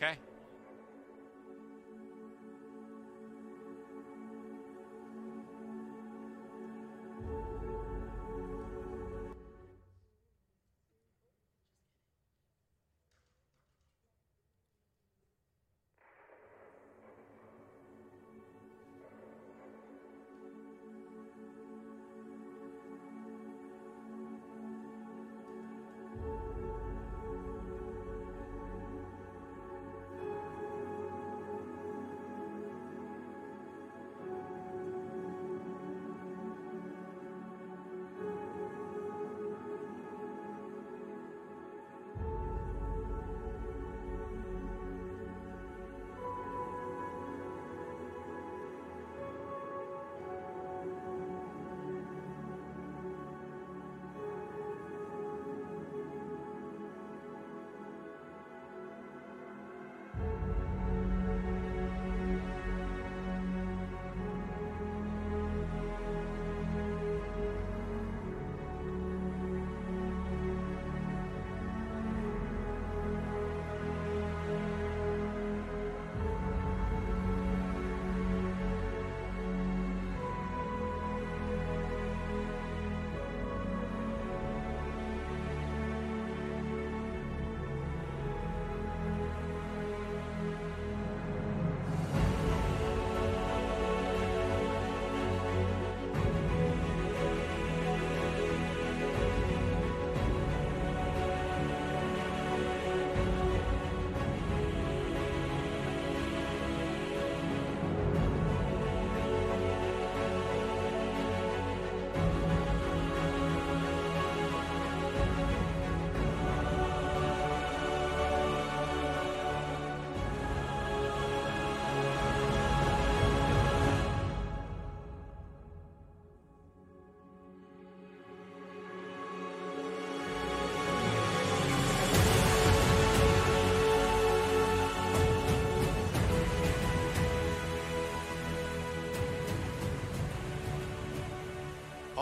Okay?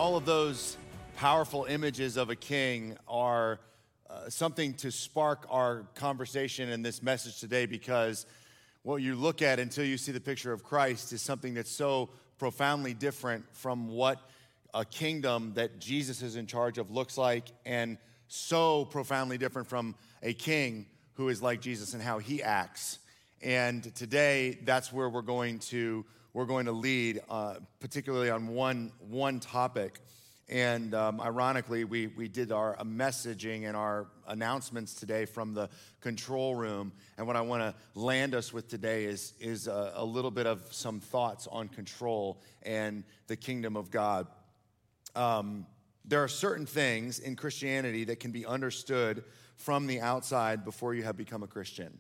All of those powerful images of a king are uh, something to spark our conversation in this message today because what you look at until you see the picture of Christ is something that's so profoundly different from what a kingdom that Jesus is in charge of looks like, and so profoundly different from a king who is like Jesus and how he acts. And today, that's where we're going to we're going to lead, uh, particularly on one, one topic. And um, ironically, we, we did our messaging and our announcements today from the control room. And what I want to land us with today is, is a, a little bit of some thoughts on control and the kingdom of God. Um, there are certain things in Christianity that can be understood from the outside before you have become a Christian.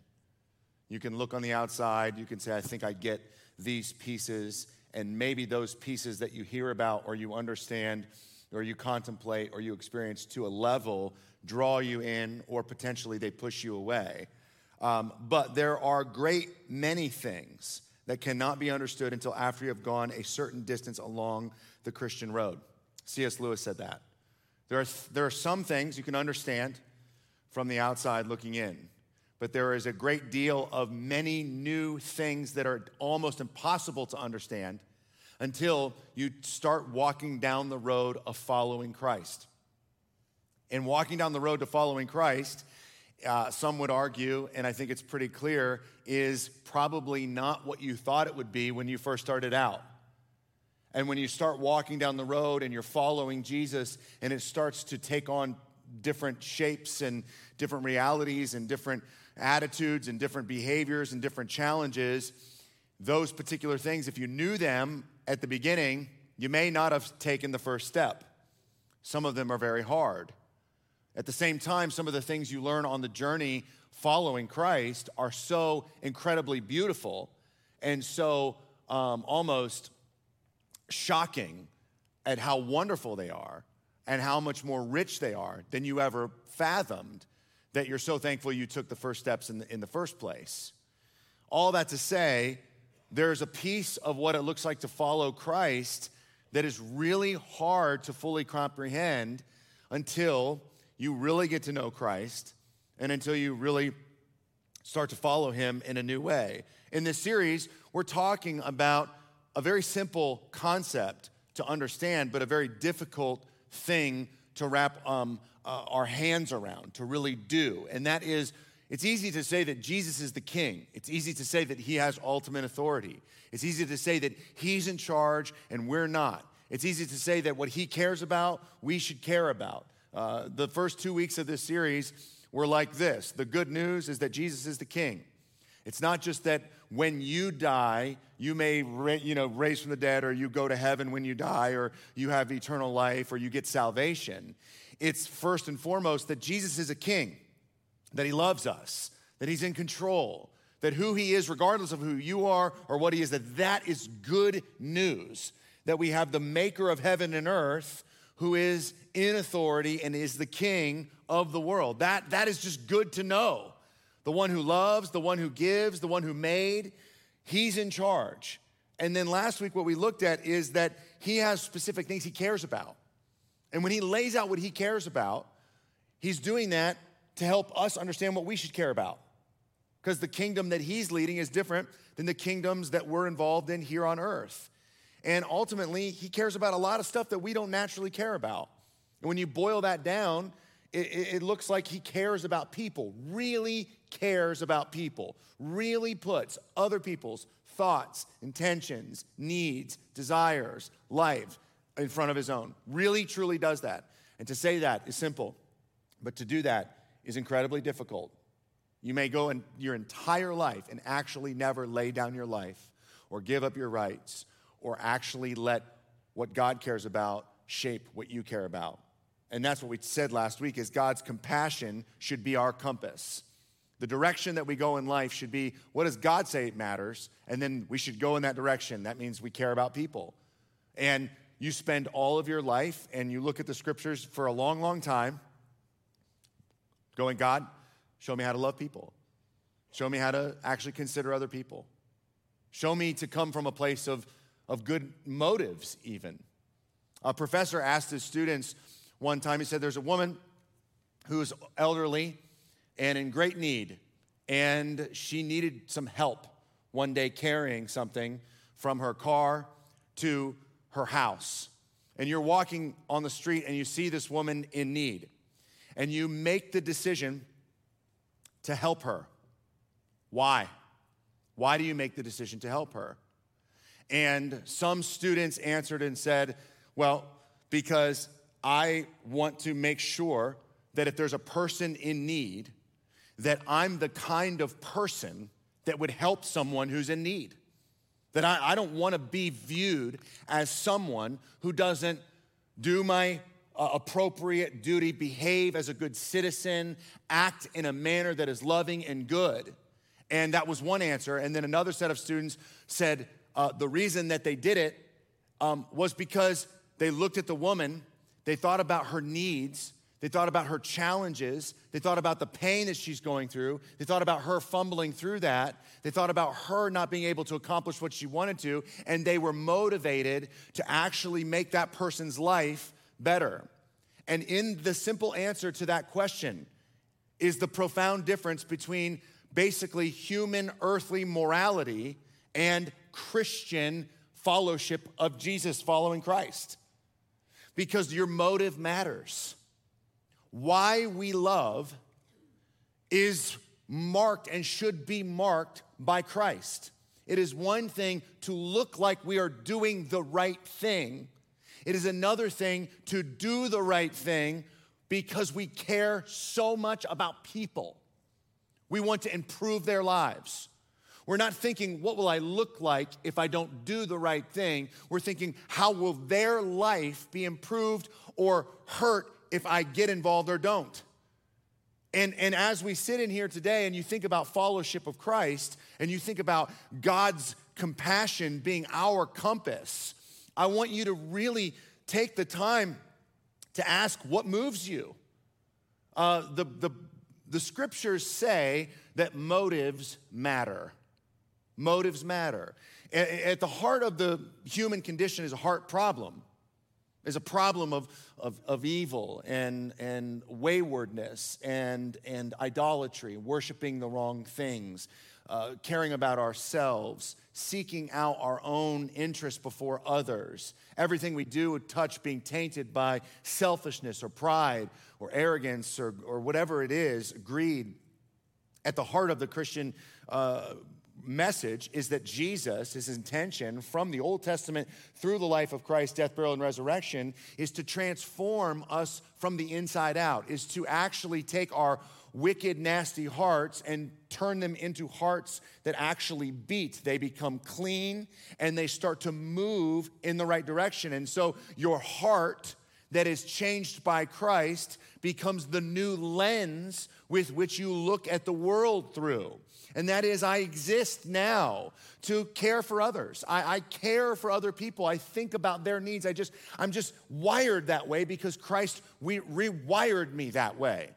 You can look on the outside, you can say, I think I get these pieces, and maybe those pieces that you hear about or you understand or you contemplate or you experience to a level draw you in or potentially they push you away. Um, but there are great many things that cannot be understood until after you have gone a certain distance along the Christian road. C.S. Lewis said that. There are, there are some things you can understand from the outside looking in but there is a great deal of many new things that are almost impossible to understand until you start walking down the road of following Christ. And walking down the road to following Christ, uh, some would argue, and I think it's pretty clear, is probably not what you thought it would be when you first started out. And when you start walking down the road and you're following Jesus and it starts to take on different shapes and different realities and different attitudes and different behaviors and different challenges, those particular things, if you knew them at the beginning, you may not have taken the first step. Some of them are very hard. At the same time, some of the things you learn on the journey following Christ are so incredibly beautiful and so um, almost shocking at how wonderful they are and how much more rich they are than you ever fathomed that you're so thankful you took the first steps in the, in the first place. All that to say, there's a piece of what it looks like to follow Christ that is really hard to fully comprehend until you really get to know Christ and until you really start to follow him in a new way. In this series, we're talking about a very simple concept to understand, but a very difficult thing to wrap um, uh, our hands around, to really do. And that is, it's easy to say that Jesus is the king. It's easy to say that he has ultimate authority. It's easy to say that he's in charge and we're not. It's easy to say that what he cares about, we should care about. Uh, the first two weeks of this series were like this the good news is that Jesus is the king. It's not just that when you die, you may you know, raise from the dead, or you go to heaven when you die, or you have eternal life, or you get salvation. It's first and foremost that Jesus is a king, that he loves us, that he's in control, that who he is, regardless of who you are or what he is, that that is good news. That we have the maker of heaven and earth who is in authority and is the king of the world. That, that is just good to know. The one who loves, the one who gives, the one who made, he's in charge. And then last week, what we looked at is that he has specific things he cares about. And when he lays out what he cares about, he's doing that to help us understand what we should care about. Because the kingdom that he's leading is different than the kingdoms that we're involved in here on earth. And ultimately, he cares about a lot of stuff that we don't naturally care about. And when you boil that down, it, it, looks like he cares about people, really cares about people, really puts other people's thoughts, intentions, needs, desires, life in front of his own. Really, truly does that. And to say that is simple, but to do that is incredibly difficult. You may go in your entire life and actually never lay down your life or give up your rights or actually let what God cares about shape what you care about. And that's what we said last week is God's compassion should be our compass. The direction that we go in life should be what does God say it matters? And then we should go in that direction. That means we care about people. And you spend all of your life and you look at the scriptures for a long, long time going, God, show me how to love people. Show me how to actually consider other people. Show me to come from a place of, of good motives, even. A professor asked his students one time, he said, There's a woman who's elderly and in great need, and she needed some help one day carrying something from her car to her house. And you're walking on the street and you see this woman in need, and you make the decision to help her. Why? Why do you make the decision to help her? And some students answered and said, Well, because I want to make sure that if there's a person in need, that I'm the kind of person that would help someone who's in need. That I, I don't want to be viewed as someone who doesn't do my uh, appropriate duty, behave as a good citizen, act in a manner that is loving and good. And that was one answer. And then another set of students said uh, the reason that they did it um, was because they looked at the woman, they thought about her needs, they thought about her challenges. They thought about the pain that she's going through. They thought about her fumbling through that. They thought about her not being able to accomplish what she wanted to. And they were motivated to actually make that person's life better. And in the simple answer to that question is the profound difference between basically human earthly morality and Christian fellowship of Jesus following Christ. Because your motive matters why we love is marked and should be marked by Christ. It is one thing to look like we are doing the right thing, it is another thing to do the right thing because we care so much about people. We want to improve their lives. We're not thinking, what will I look like if I don't do the right thing? We're thinking, how will their life be improved or hurt if I get involved or don't. And, and as we sit in here today and you think about fellowship of Christ and you think about God's compassion being our compass, I want you to really take the time to ask what moves you. Uh, the, the, the scriptures say that motives matter. Motives matter. At the heart of the human condition is a heart problem. There's a problem of, of, of evil and, and waywardness and, and idolatry, worshiping the wrong things, uh, caring about ourselves, seeking out our own interest before others. Everything we do would touch being tainted by selfishness or pride or arrogance or, or whatever it is, greed. At the heart of the Christian uh, message is that Jesus, his intention from the Old Testament through the life of Christ, death, burial, and resurrection, is to transform us from the inside out, is to actually take our wicked, nasty hearts and turn them into hearts that actually beat. They become clean and they start to move in the right direction. And so your heart that is changed by Christ becomes the new lens with which you look at the world through. And that is, I exist now to care for others. I, I, care for other people. I think about their needs. I just, I'm just wired that way because Christ re- rewired me that way.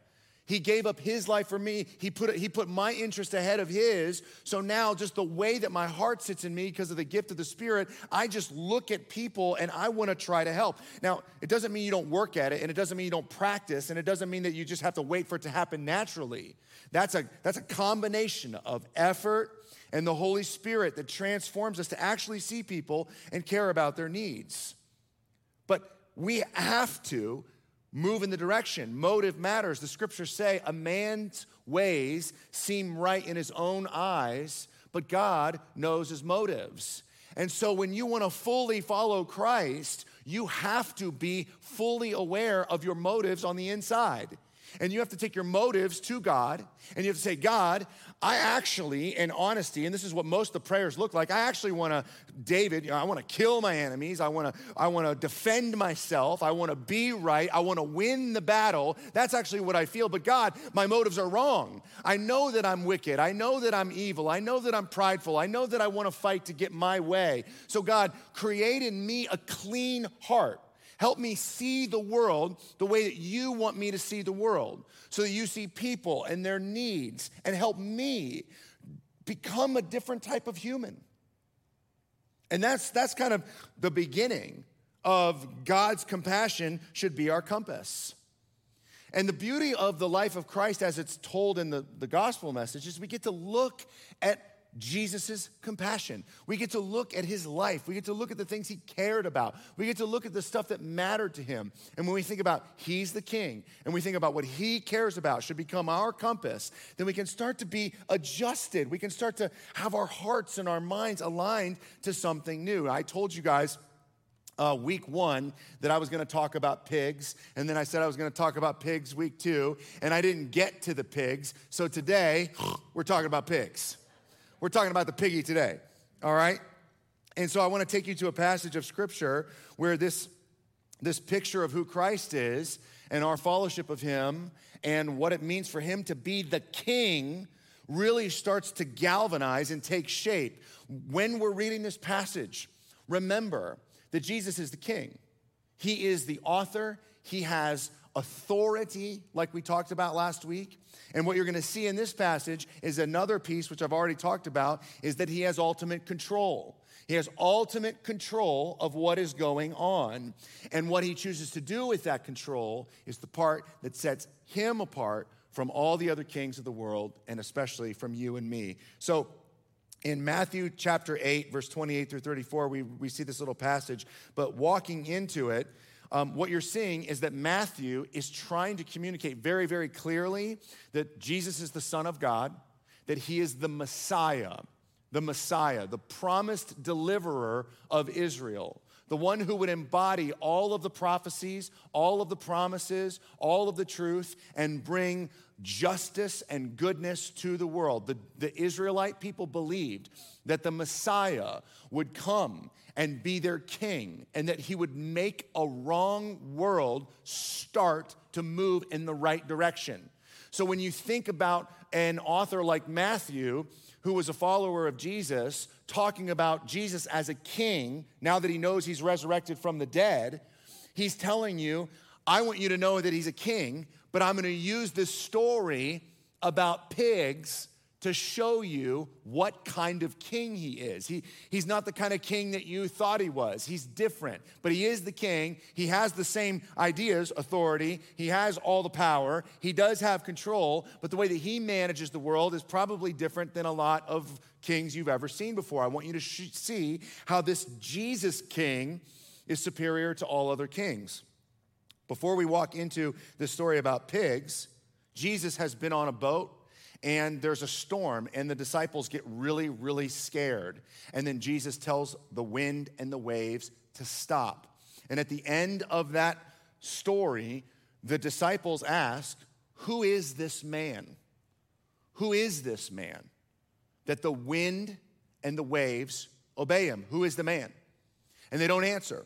He gave up his life for me. He put, he put my interest ahead of his. So now, just the way that my heart sits in me because of the gift of the Spirit, I just look at people and I want to try to help. Now, it doesn't mean you don't work at it, and it doesn't mean you don't practice, and it doesn't mean that you just have to wait for it to happen naturally. That's a, that's a combination of effort and the Holy Spirit that transforms us to actually see people and care about their needs. But we have to move in the direction. Motive matters. The scriptures say a man's ways seem right in his own eyes, but God knows his motives. And so when you want to fully follow Christ, you have to be fully aware of your motives on the inside. And you have to take your motives to God and you have to say, God, I actually, in honesty, and this is what most of the prayers look like, I actually want to, David, you know, I want to kill my enemies. I want to, I want to defend myself. I want to be right. I want to win the battle. That's actually what I feel. But God, my motives are wrong. I know that I'm wicked. I know that I'm evil. I know that I'm prideful. I know that I want to fight to get my way. So God, create in me a clean heart Help me see the world the way that you want me to see the world, so that you see people and their needs, and help me become a different type of human. And that's, that's kind of the beginning of God's compassion, should be our compass. And the beauty of the life of Christ as it's told in the, the gospel message is we get to look at Jesus' compassion. We get to look at his life. We get to look at the things he cared about. We get to look at the stuff that mattered to him. And when we think about he's the king and we think about what he cares about should become our compass, then we can start to be adjusted. We can start to have our hearts and our minds aligned to something new. I told you guys. Uh, week one that I was going to talk about pigs, and then I said I was going to talk about pigs week two, and I didn't get to the pigs. So today, we're talking about pigs. We're talking about the piggy today, all right? And so I want to take you to a passage of scripture where this, this picture of who Christ is and our fellowship of him and what it means for him to be the king really starts to galvanize and take shape. When we're reading this passage, remember that Jesus is the king. He is the author, he has authority, like we talked about last week. And what you're going to see in this passage is another piece, which I've already talked about, is that he has ultimate control. He has ultimate control of what is going on. And what he chooses to do with that control is the part that sets him apart from all the other kings of the world, and especially from you and me. So, in Matthew chapter 8, verse 28 through 34, we, we see this little passage, but walking into it, um, what you're seeing is that Matthew is trying to communicate very, very clearly that Jesus is the Son of God, that he is the Messiah, the Messiah, the promised deliverer of Israel, the one who would embody all of the prophecies, all of the promises, all of the truth, and bring justice and goodness to the world. The, the Israelite people believed that the Messiah would come and be their king, and that he would make a wrong world start to move in the right direction. So when you think about an author like Matthew, who was a follower of Jesus, talking about Jesus as a king, now that he knows he's resurrected from the dead, he's telling you, I want you to know that he's a king, but I'm to use this story about pigs to show you what kind of king he is. He, he's not the kind of king that you thought he was. He's different, but he is the king. He has the same ideas, authority. He has all the power. He does have control, but the way that he manages the world is probably different than a lot of kings you've ever seen before. I want you to sh- see how this Jesus king is superior to all other kings. Before we walk into the story about pigs, Jesus has been on a boat and there's a storm, and the disciples get really, really scared. And then Jesus tells the wind and the waves to stop. And at the end of that story, the disciples ask, Who is this man? Who is this man that the wind and the waves obey him? Who is the man? And they don't answer.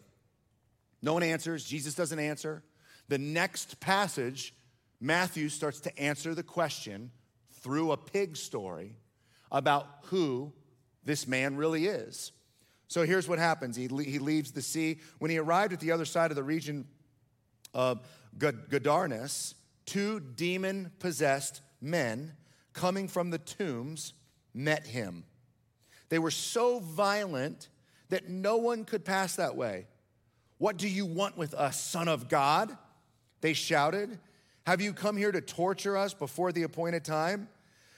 No one answers. Jesus doesn't answer. The next passage, Matthew starts to answer the question through a pig story about who this man really is. So here's what happens he, he leaves the sea. When he arrived at the other side of the region of Gadarenes, two demon possessed men coming from the tombs met him. They were so violent that no one could pass that way. What do you want with us, Son of God? They shouted. Have you come here to torture us before the appointed time?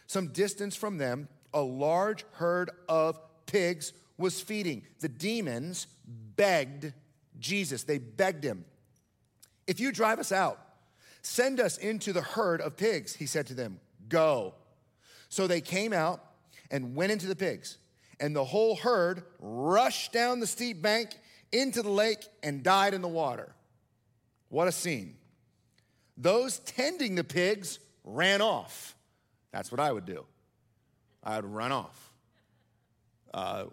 Some distance from them, a large herd of pigs was feeding. The demons begged Jesus, they begged him, If you drive us out, send us into the herd of pigs, he said to them, Go. So they came out and went into the pigs, and the whole herd rushed down the steep bank into the lake and died in the water. What a scene. Those tending the pigs ran off. That's what I would do. I would run off. Uh,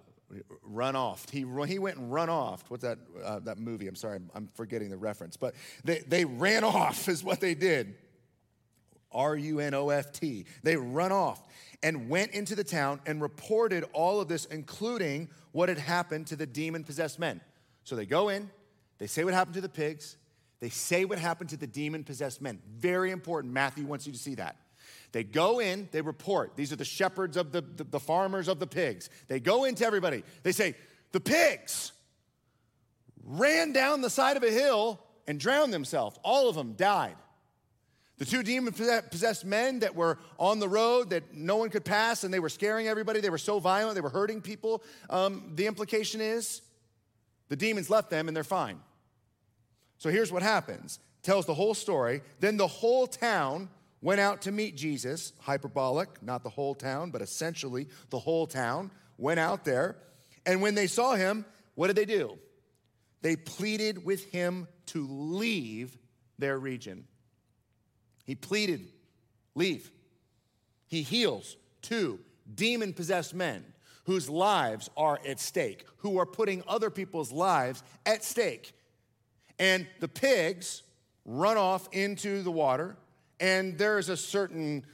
run off. He, he went and run off. What's that, uh, that movie? I'm sorry, I'm, I'm forgetting the reference. But they, they ran off, is what they did. R U N O F T. They run off and went into the town and reported all of this, including what had happened to the demon possessed men. So they go in, they say what happened to the pigs, they say what happened to the demon possessed men. Very important. Matthew wants you to see that. They go in, they report. These are the shepherds of the, the, the farmers of the pigs. They go into everybody. They say, The pigs ran down the side of a hill and drowned themselves. All of them died. The two demon possessed men that were on the road that no one could pass and they were scaring everybody, they were so violent, they were hurting people. Um, the implication is the demons left them and they're fine. So here's what happens tells the whole story. Then the whole town went out to meet Jesus, hyperbolic, not the whole town, but essentially the whole town went out there. And when they saw him, what did they do? They pleaded with him to leave their region. He pleaded, leave. He heals two demon possessed men whose lives are at stake, who are putting other people's lives at stake. And the pigs run off into the water, and there's a certain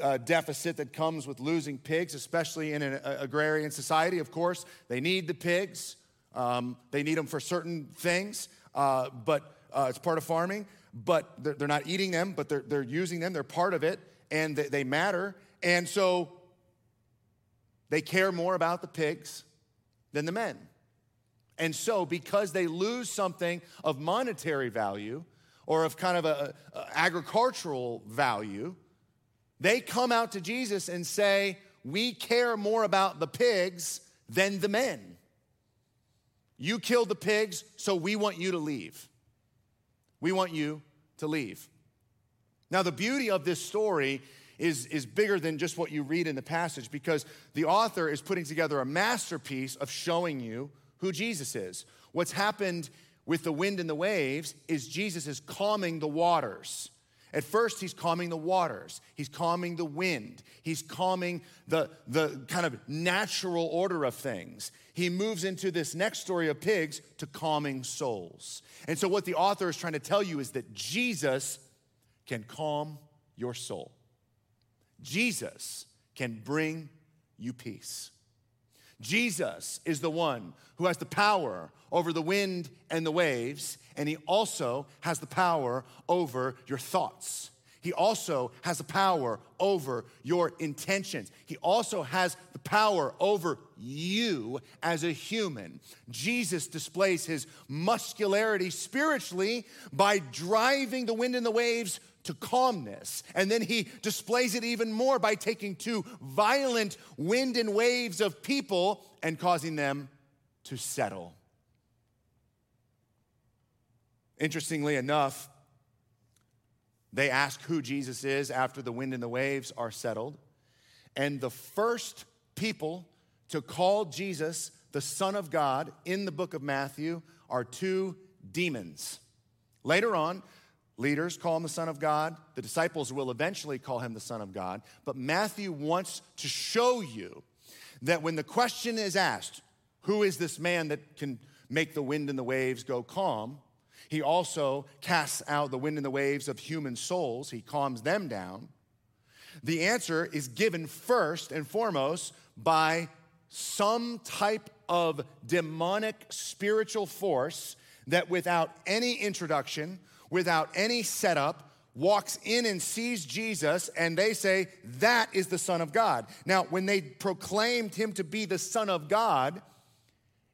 uh, deficit that comes with losing pigs, especially in an agrarian society. Of course, they need the pigs, um, they need them for certain things, uh, but uh, it's part of farming. But they're, they're, not eating them, but they're, they're using them, they're part of it, and they, they matter. And so they care more about the pigs than the men. And so, because they lose something of monetary value or of kind of a, a, agricultural value, they come out to Jesus and say, We care more about the pigs than the men. You killed the pigs, so we want you to leave. We want you to leave. Now, the beauty of this story is, is bigger than just what you read in the passage because the author is putting together a masterpiece of showing you who Jesus is. What's happened with the wind and the waves is Jesus is calming the waters. At first, he's calming the waters, he's calming the wind, he's calming the, the kind of natural order of things. He moves into this next story of pigs to calming souls. And so, what the author is trying to tell you is that Jesus can calm your soul, Jesus can bring you peace. Jesus is the one who has the power over the wind and the waves, and he also has the power over your thoughts. He also has the power over your intentions. He also has the power over you as a human. Jesus displays his muscularity spiritually by driving the wind and the waves to calmness. And then he displays it even more by taking two violent wind and waves of people and causing them to settle. Interestingly enough, they ask who Jesus is after the wind and the waves are settled. And the first people to call Jesus the Son of God in the book of Matthew are two demons. Later on, leaders call him the Son of God. The disciples will eventually call him the Son of God. But Matthew wants to show you that when the question is asked, who is this man that can make the wind and the waves go calm? He also casts out the wind and the waves of human souls, he calms them down. The answer is given first and foremost by some type of demonic spiritual force that, without any introduction, without any setup, walks in and sees Jesus, and they say, That is the Son of God. Now, when they proclaimed him to be the Son of God,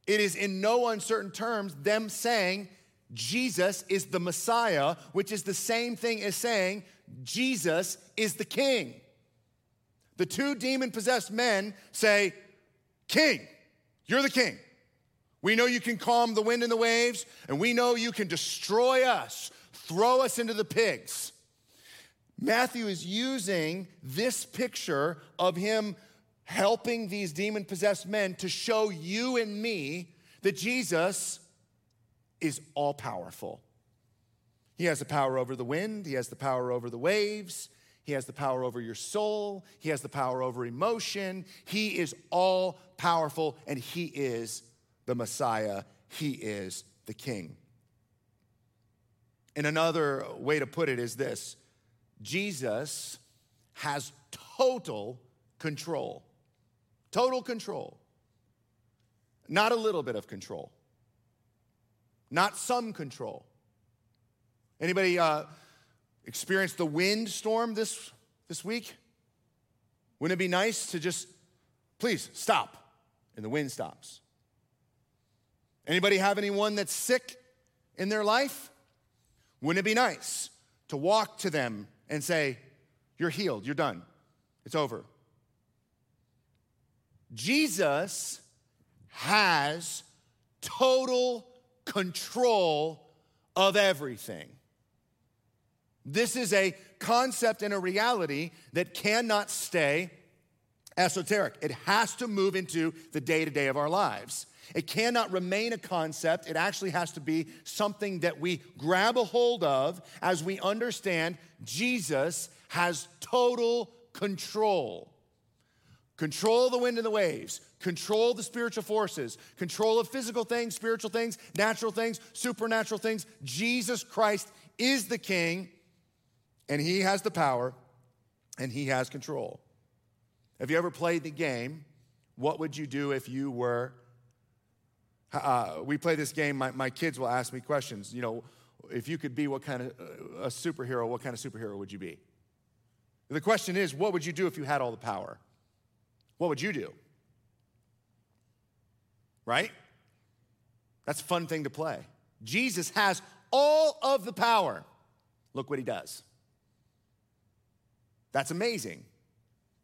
it is in no uncertain terms them saying, Jesus is the Messiah, which is the same thing as saying Jesus is the king. The two demon possessed men say, King, you're the king. We know you can calm the wind and the waves, and we know you can destroy us, throw us into the pigs. Matthew is using this picture of him helping these demon possessed men to show you and me that Jesus is all powerful. He has the power over the wind, He has the power over the waves, He has the power over your soul, He has the power over emotion. He is all powerful, and He is the Messiah, He is the King. And another way to put it is this Jesus has total control. Total control. Not a little bit of control not some control. Anybody uh, experienced the wind storm this, this week? Wouldn't it be nice to just, please stop, and the wind stops? Anybody have anyone that's sick in their life? Wouldn't it be nice to walk to them and say, You're healed, you're done, it's over? Jesus has total control of everything. This is a concept and a reality that cannot stay esoteric. It has to move into the day to day of our lives. It cannot remain a concept. It actually has to be something that we grab a hold of as we understand Jesus has total control. Control the wind and the waves, control the spiritual forces, control of physical things, spiritual things, natural things, supernatural things. Jesus Christ is the king, and he has the power, and he has control. Have you ever played the game? What would you do if you were? Uh, we play this game, my, my kids will ask me questions. You know, if you could be what kind of uh, a superhero, what kind of superhero would you be? The question is, what would you do if you had all the power? What would you do? Right? That's a fun thing to play. Jesus has all of the power. Look what he does. That's amazing.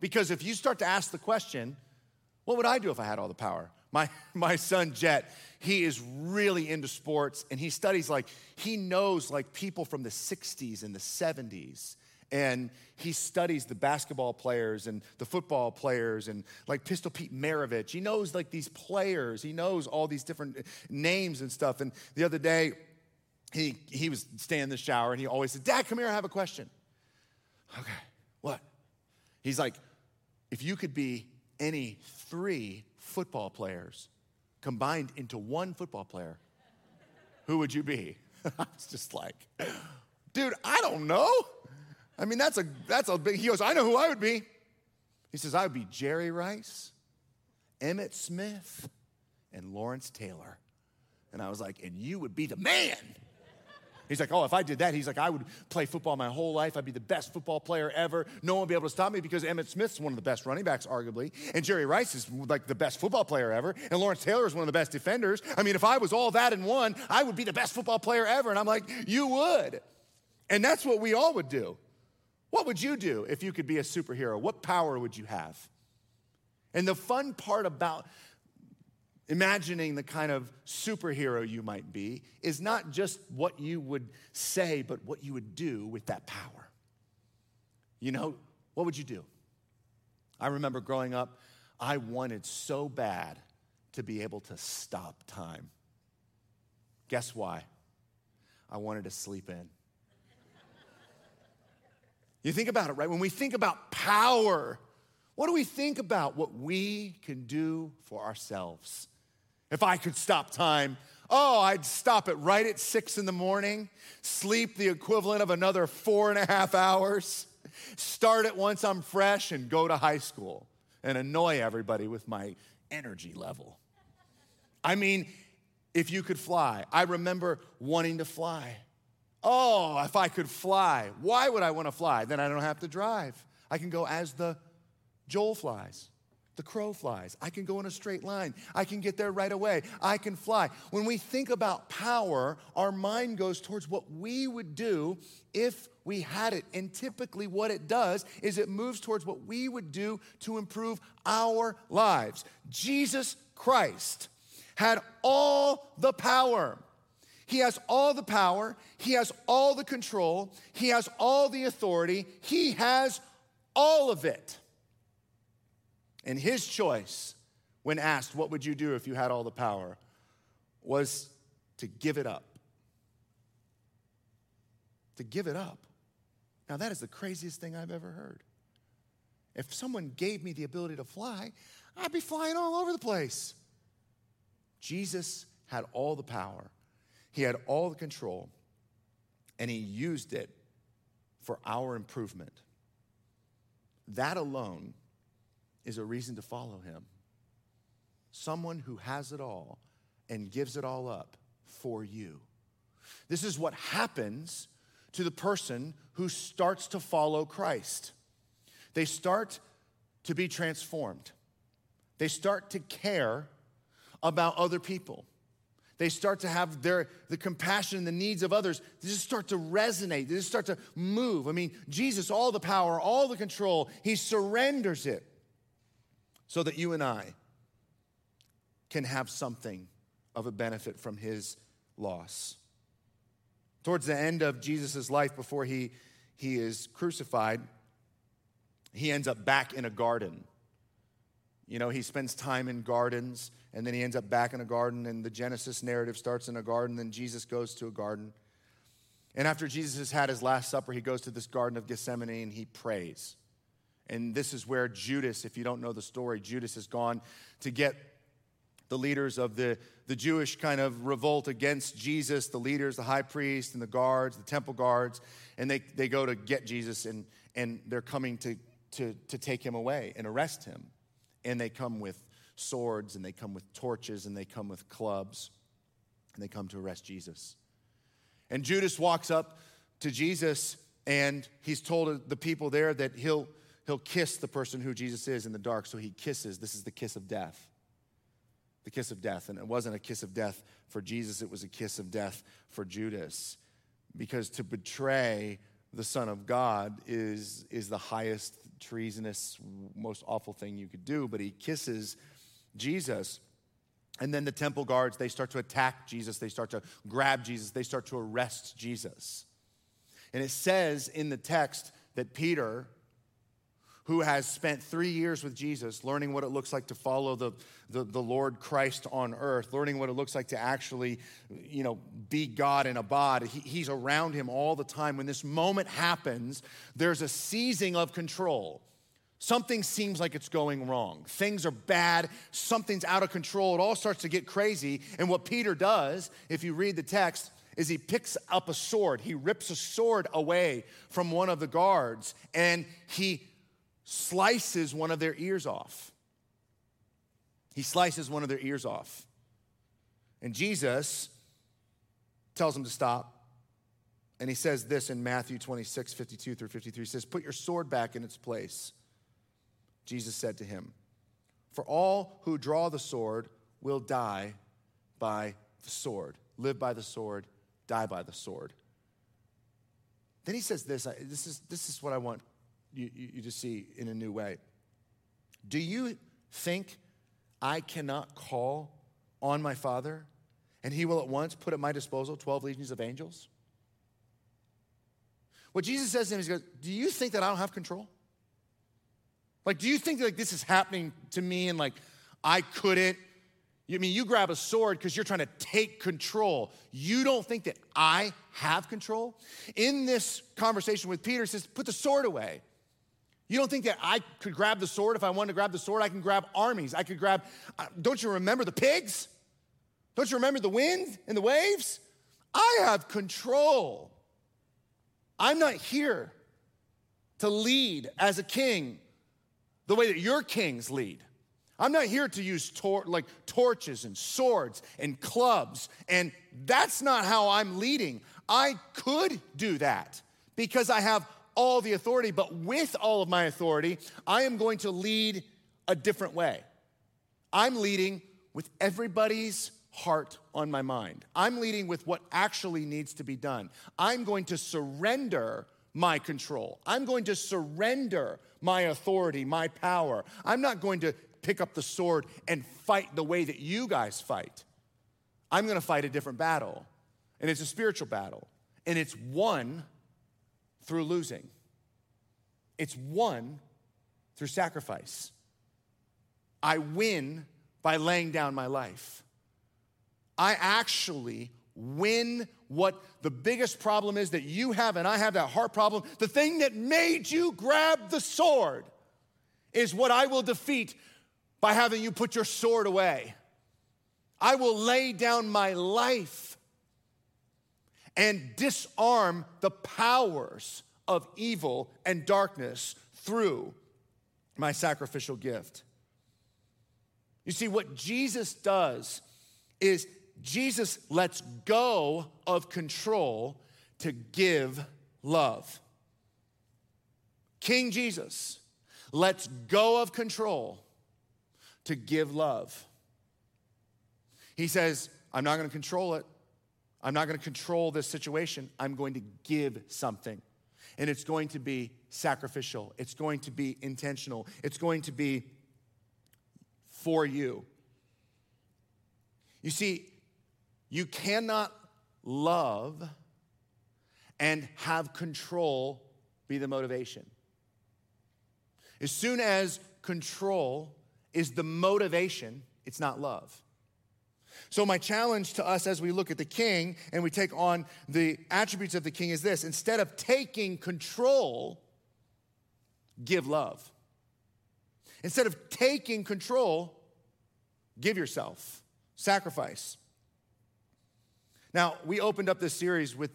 Because if you start to ask the question, what would I do if I had all the power? My, my son Jet, he is really into sports and he studies like, he knows like people from the 60s and the 70s and he studies the basketball players and the football players and like Pistol Pete Maravich. He knows like these players. He knows all these different uh, names and stuff. And the other day, he, he was staying in the shower and he always said, Dad, come here, I have a question. Okay, what? He's like, if you could be any three football players combined into one football player, who would you be? I was just like, dude, I don't know. I mean, that's a, that's a big, he goes, I know who I would be. He says, I would be Jerry Rice, Emmitt Smith, and Lawrence Taylor. And I was like, and you would be the man. He's like, oh, if I did that, he's like, I would play football my whole life. I'd be the best football player ever. No one would be able to stop me because Emmitt Smith's one of the best running backs, arguably. And Jerry Rice is like the best football player ever. And Lawrence Taylor is one of the best defenders. I mean, if I was all that in one, I would be the best football player ever. And I'm like, you would. And that's what we all would do. What would you do if you could be a superhero? What power would you have? And the fun part about imagining the kind of superhero you might be is not just what you would say, but what you would do with that power. You know, what would you do? I remember growing up, I wanted so bad to be able to stop time. Guess why? I wanted to sleep in. You think about it, right? When we think about power, what do we think about? What we can do for ourselves. If I could stop time, oh, I'd stop it right at six in the morning, sleep the equivalent of another four and a half hours, start it once I'm fresh, and go to high school and annoy everybody with my energy level. I mean, if you could fly, I remember wanting to fly. Oh, if I could fly. Why would I want to fly? Then I don't have to drive. I can go as the Joel flies. The crow flies. I can go in a straight line. I can get there right away. I can fly. When we think about power, our mind goes towards what we would do if we had it. And typically, what it does is it moves towards what we would do to improve our lives. Jesus Christ had all the power. He has all the power, He has all the control, He has all the authority, He has all of it. And his choice, when asked, What would you do if you had all the power? was to give it up. To give it up. Now, that is the craziest thing I've ever heard. If someone gave me the ability to fly, I'd be flying all over the place. Jesus had all the power, he had all the control, and he used it for our improvement. That alone is a reason to follow him. Someone who has it all and gives it all up for you. This is what happens to the person who starts to follow Christ. They start to be transformed, they start to care about other people. They start to have their the compassion and the needs of others. They just start to resonate. They just start to move. I mean, Jesus, all the power, all the control, he surrenders it so that you and I can have something of a benefit from his loss. Towards the end of Jesus' life, before he, he is crucified, he ends up back in a garden. You know, he spends time in gardens, and then he ends up back in a garden, and the Genesis narrative starts in a garden, then Jesus goes to a garden. And after Jesus has had his last supper, he goes to this Garden of Gethsemane and he prays. And this is where Judas, if you don't know the story, Judas has gone to get the leaders of the, the Jewish kind of revolt against Jesus, the leaders, the high priest, and the guards, the temple guards, and they, they go to get Jesus, and, and they're coming to, to, to take him away and arrest him. And they come with swords, and they come with torches, and they come with clubs, and they come to arrest Jesus. And Judas walks up to Jesus, and he's told the people there that he'll he'll kiss the person who Jesus is in the dark. So he kisses. This is the kiss of death. The kiss of death. And it wasn't a kiss of death for Jesus, it was a kiss of death for Judas. Because to betray the Son of God is, is the highest treasonous, most awful thing you could do. But he kisses Jesus. And then the temple guards, they start to attack Jesus. They start to grab Jesus. They start to arrest Jesus. And it says in the text that Peter, who has spent three years with Jesus, learning what it looks like to follow the, the, the, Lord Christ on earth, learning what it looks like to actually, you know, be God in a bod. He, he's around him all the time. When this moment happens, there's a seizing of control. Something seems like it's going wrong. Things are bad. Something's out of control. It all starts to get crazy. And what Peter does, if you read the text, is he picks up a sword. He rips a sword away from one of the guards and he slices one of their ears off. He slices one of their ears off. And Jesus tells him to stop. And he says this in Matthew 26, 52 through 53. He says, Put your sword back in its place. Jesus said to him, For all who draw the sword will die by the sword, live by the sword, die by the sword. Then he says this this is, this is what I want you, you, to see in a new way. Do you think I cannot call on my Father and he will at once put at my disposal 12 legions of angels? What Jesus says to him is, goes, Do you think that I don't have control? Like, do you think like, this is happening to me and like I couldn't? You I mean you grab a sword because you're trying to take control. You don't think that I have control? In this conversation with Peter, says, put the sword away. You don't think that I could grab the sword? If I wanted to grab the sword, I can grab armies. I could grab, uh, don't you remember the pigs? Don't you remember the wind and the waves? I have control. I'm not here to lead as a king the way that your kings lead. I'm not here to use tor- like torches and swords and clubs, and that's not how I'm leading. I could do that because I have all the authority, but with all of my authority, I am going to lead a different way. I'm leading with everybody's heart on my mind. I'm leading with what actually needs to be done. I'm going to surrender my control. I'm going to surrender my authority, my power. I'm not going to pick up the sword and fight the way that you guys fight. I'm going to fight a different battle. And it's a spiritual battle. And it's won through losing, it's won through sacrifice. I win by laying down my life. I actually win what the biggest problem is that you have and I have that heart problem. The thing that made you grab the sword is what I will defeat by having you put your sword away. I will lay down my life and disarm the powers of evil and darkness through my sacrificial gift. You see, what Jesus does is Jesus lets go of control to give love. King Jesus lets go of control to give love. He says, I'm not going to control it. I'm not going to control this situation. I'm going to give something. And it's going to be sacrificial, it's going to be intentional, it's going to be for you. You see, you cannot love and have control be the motivation. As soon as control is the motivation, it's not love. So, my challenge to us as we look at the king and we take on the attributes of the king is this instead of taking control, give love. Instead of taking control, give yourself, sacrifice. Now, we opened up this series with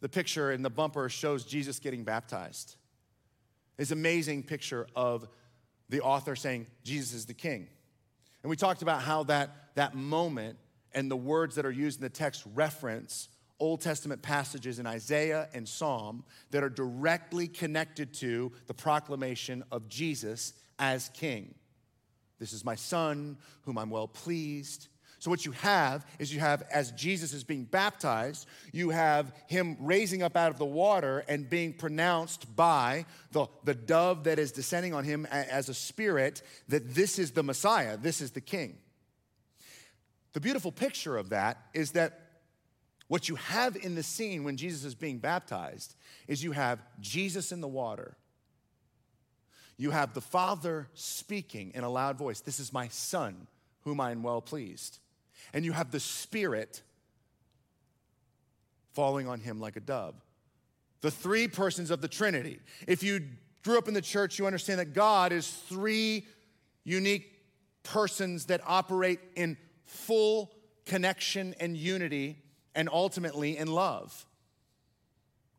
the picture, and the bumper shows Jesus getting baptized. An amazing picture of the author saying, Jesus is the king. And we talked about how that, that moment and the words that are used in the text reference Old Testament passages in Isaiah and Psalm that are directly connected to the proclamation of Jesus as king. This is my son, whom I'm well pleased. So, what you have is you have, as Jesus is being baptized, you have him raising up out of the water and being pronounced by the, the dove that is descending on him as a spirit that this is the Messiah, this is the king. The beautiful picture of that is that what you have in the scene when Jesus is being baptized is you have Jesus in the water. You have the Father speaking in a loud voice, This is my Son, whom I am well pleased and you have the Spirit falling on him like a dove. The three persons of the Trinity. If you grew up in the church, you understand that God is three unique persons that operate in full connection and unity and ultimately in love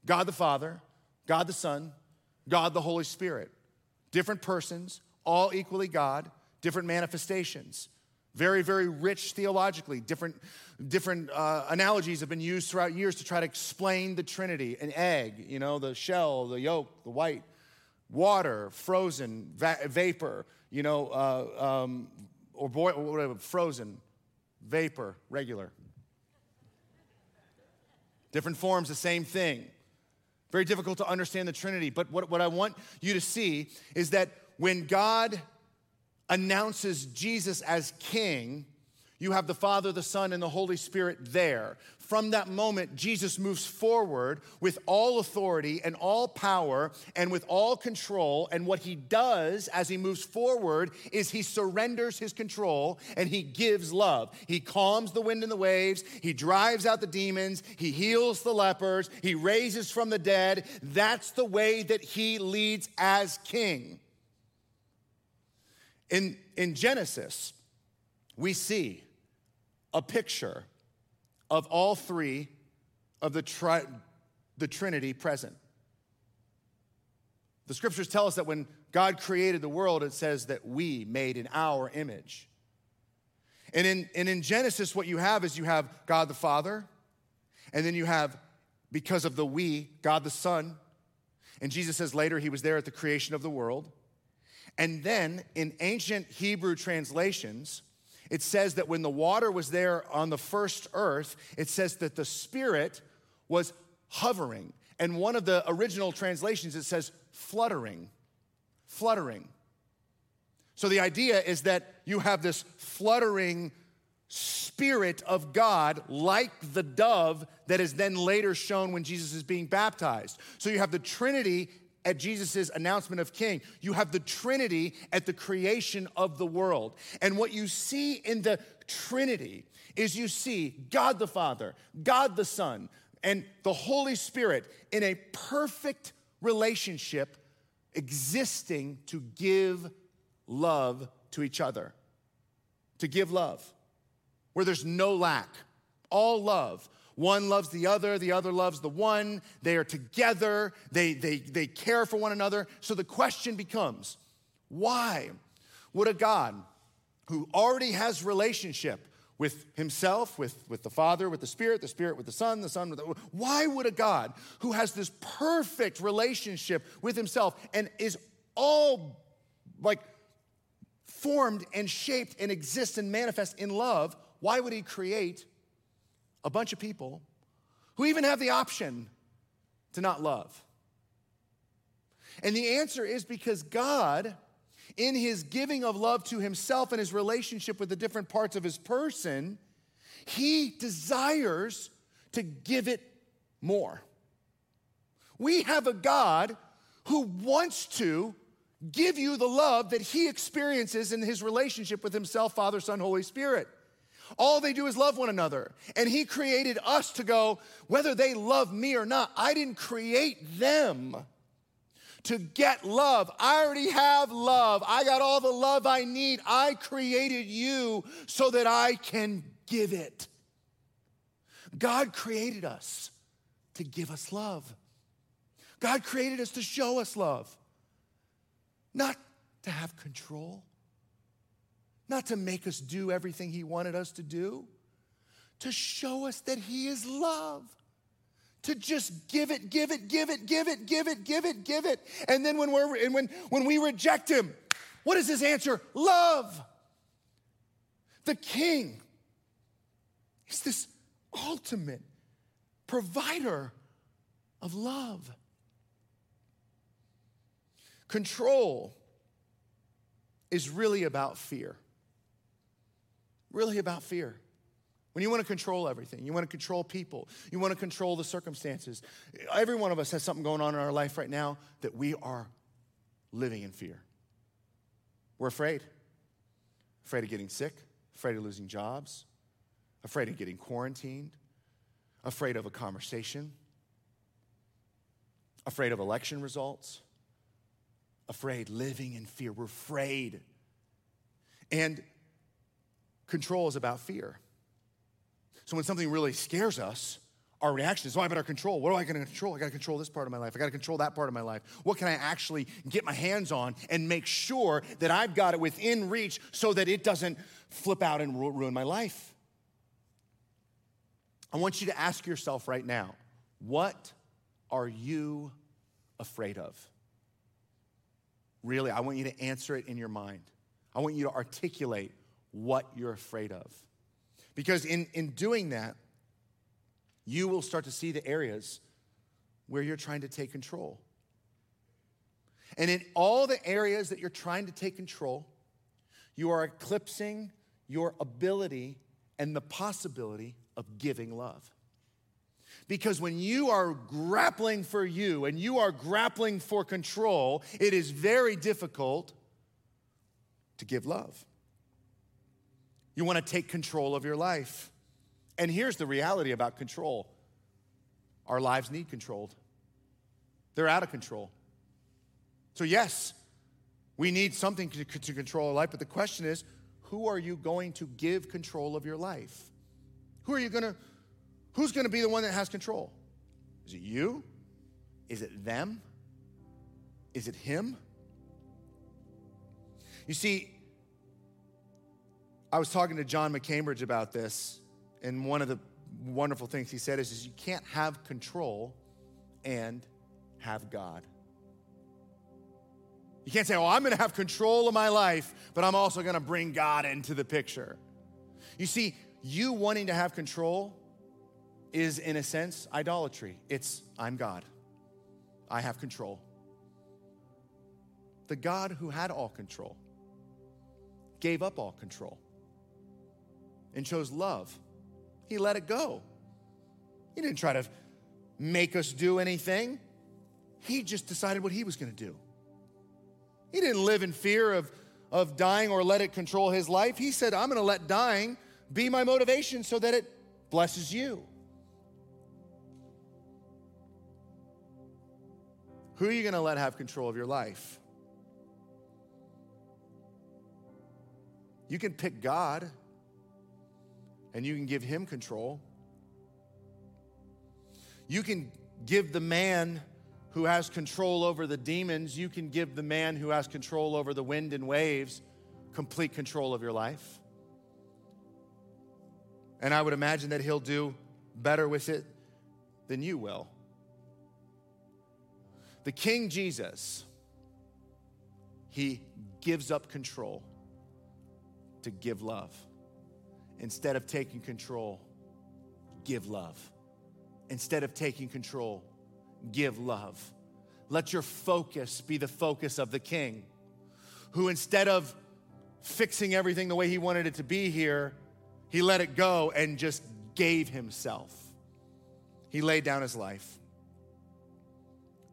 God the Father, God the Son, God the Holy Spirit. Different persons, all equally God, different manifestations. Very, very rich theologically. Different, different uh, analogies have been used throughout years to try to explain the Trinity. An egg, you know, the shell, the yolk, the white, water, frozen, va- vapor, you know, uh, um, or boil, whatever, frozen, vapor, regular. Different forms, the same thing. Very difficult to understand the Trinity. But what, what I want you to see is that when God announces Jesus as king, you have the Father, the Son, and the Holy Spirit there. From that moment, Jesus moves forward with all authority and all power and with all control. And what he does as he moves forward is he surrenders his control and he gives love. He calms the wind and the waves, he drives out the demons, he heals the lepers, he raises from the dead. That's the way that he leads as king. In, in Genesis, we see a picture of all three of the, tri- the Trinity present. The scriptures tell us that when God created the world, it says that we made in our image. And in, and in Genesis, what you have is you have God the Father, and then you have, because of the we, God the Son. And Jesus says later he was there at the creation of the world. And then in ancient Hebrew translations, it says that when the water was there on the first earth, it says that the Spirit was hovering. And one of the original translations, it says fluttering. Fluttering. So the idea is that you have this fluttering Spirit of God, like the dove that is then later shown when Jesus is being baptized. So you have the Trinity at Jesus' announcement of king. You have the Trinity at the creation of the world. And what you see in the Trinity is you see God the Father, God the Son, and the Holy Spirit in a perfect relationship existing to give love to each other. To give love, where there's no lack, all love, one loves the other, the other loves the one. They are together, they, they, they care for one another. So the question becomes why would a God who already has relationship with himself, with, with the Father, with the Spirit, the Spirit with the Son, the Son with the. Why would a God who has this perfect relationship with himself and is all like formed and shaped and exists and manifests in love, why would he create a bunch of people who even have the option to not love? And the answer is because God, in his giving of love to himself and his relationship with the different parts of his person, he desires to give it more. We have a God who wants to give you the love that he experiences in his relationship with himself, Father, Son, Holy Spirit. All they do is love one another. And He created us to go, whether they love me or not, I didn't create them to get love. I already have love. I got all the love I need. I created you so that I can give it. God created us to give us love. God created us to show us love, not to have control not to make us do everything He wanted us to do, to show us that He is love. To just give it, give it, give it, give it, give it, give it, give it. And then when, we're, and when, when we reject Him, what is His answer? Love. The King is this ultimate provider of love. Control is really about fear really about fear. When you want to control everything, you want to control people, you want to control the circumstances. Every one of us has something going on in our life right now that we are living in fear. We're afraid. Afraid of getting sick, afraid of losing jobs, afraid of getting quarantined, afraid of a conversation, afraid of election results, afraid, living in fear. We're afraid. And Control is about fear. So when something really scares us, our reaction is, oh, I better control. What am I going to control? I got to control this part of my life. I got to control that part of my life. What can I actually get my hands on and make sure that I've got it within reach so that it doesn't flip out and ruin my life? I want you to ask yourself right now what are you afraid of? Really, I want you to answer it in your mind. I want you to articulate what you're afraid of. Because in, in doing that, you will start to see the areas where you're trying to take control. And in all the areas that you're trying to take control, you are eclipsing your ability and the possibility of giving love. Because when you are grappling for you and you are grappling for control, it is very difficult to give love. You want to take control of your life. And here's the reality about control our lives need controlled, they're out of control. So, yes, we need something to, control our life, but the question is who are you going to give control of your life? Who are you going to, who's going to be the one that has control? Is it you? Is it them? Is it him? You see, I was talking to John McCambridge about this, and one of the wonderful things he said is, is you can't have control and have God. You can't say, oh, I'm to have control of my life, but I'm also to bring God into the picture. You see, you wanting to have control is, in a sense, idolatry. It's, I'm God, I have control. The God who had all control gave up all control and chose love. He let it go. He didn't try to make us do anything, He just decided what He was going to do. He didn't live in fear of, of dying or let it control His life. He said, I'm going to let dying be my motivation so that it blesses you. Who are you going to let have control of your life? You can pick God and you can give him control. You can give the man who has control over the demons, you can give the man who has control over the wind and waves complete control of your life. And I would imagine that he'll do better with it than you will. The King Jesus, he gives up control to give love. Instead of taking control, give love. Instead of taking control, give love. Let your focus be the focus of the king, who instead of fixing everything the way he wanted it to be here, he let it go and just gave himself. He laid down his life.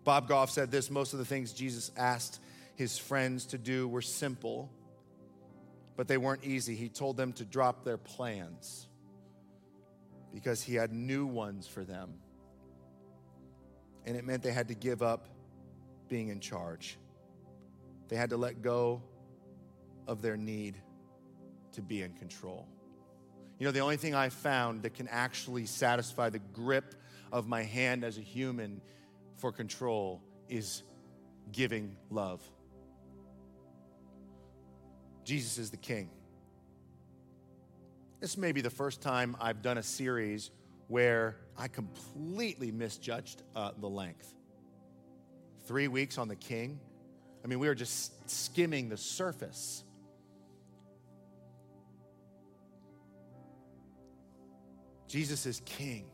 Bob Goff said this most of the things Jesus asked his friends to do were simple but they weren't easy. He told them to drop their plans because he had new ones for them. And it meant they had to give up being in charge. They had to let go of their need to be in control. You know, the only thing I found that can actually satisfy the grip of my hand as a human for control is giving love. Jesus is the King. This may be the first time I've done a series where I completely misjudged uh, the length. Three weeks on the King. I mean, we were just skimming the surface. Jesus is King.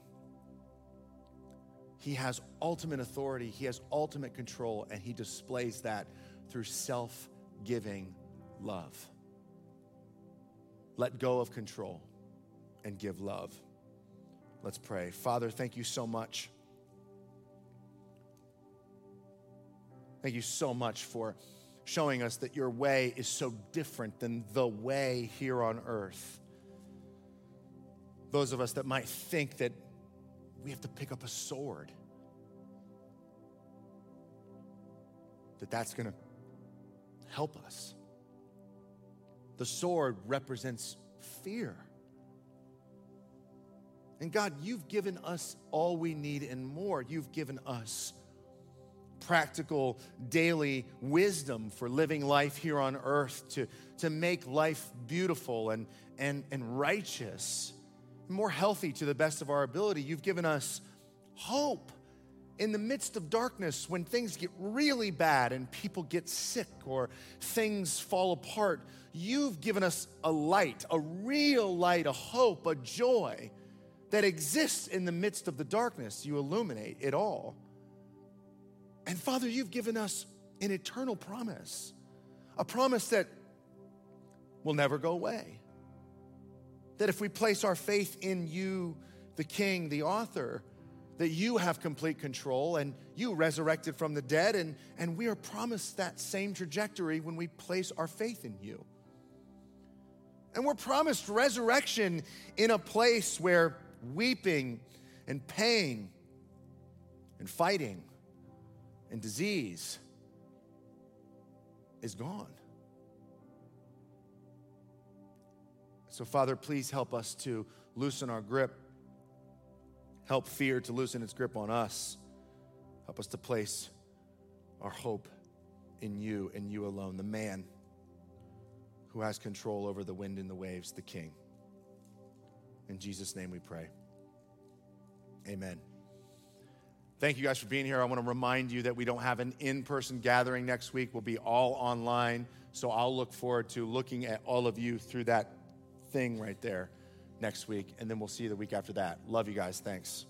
He has ultimate authority, He has ultimate control, and He displays that through self giving love. Let go of control and give love. Let's pray. Father, thank you so much. Thank you so much for showing us that your way is so different than the way here on earth. Those of us that might think that we have to pick up a sword, that that's going to help us. The sword represents fear. And God, you've given us all we need and more. You've given us practical daily wisdom for living life here on earth to, to make life beautiful and, and, and righteous, more healthy to the best of our ability. You've given us hope in the midst of darkness when things get really bad and people get sick or things fall apart. You've given us a light, a real light, a hope, a joy that exists in the midst of the darkness. You illuminate it all. And Father, you've given us an eternal promise, a promise that will never go away. That if we place our faith in you, the King, the author, that you have complete control and you resurrected from the dead, and, and we are promised that same trajectory when we place our faith in you. And we're promised resurrection in a place where weeping and pain and fighting and disease is gone. So, Father, please help us to loosen our grip. Help fear to loosen its grip on us. Help us to place our hope in you and you alone, the man who has control over the wind and the waves, the King. In Jesus' name we pray. Amen. Thank you guys for being here. I want to remind you that we don't have an in person gathering next week. We'll be all online. So I'll look forward to looking at all of you through that thing right there next week. And then we'll see you the week after that. Love you guys. Thanks.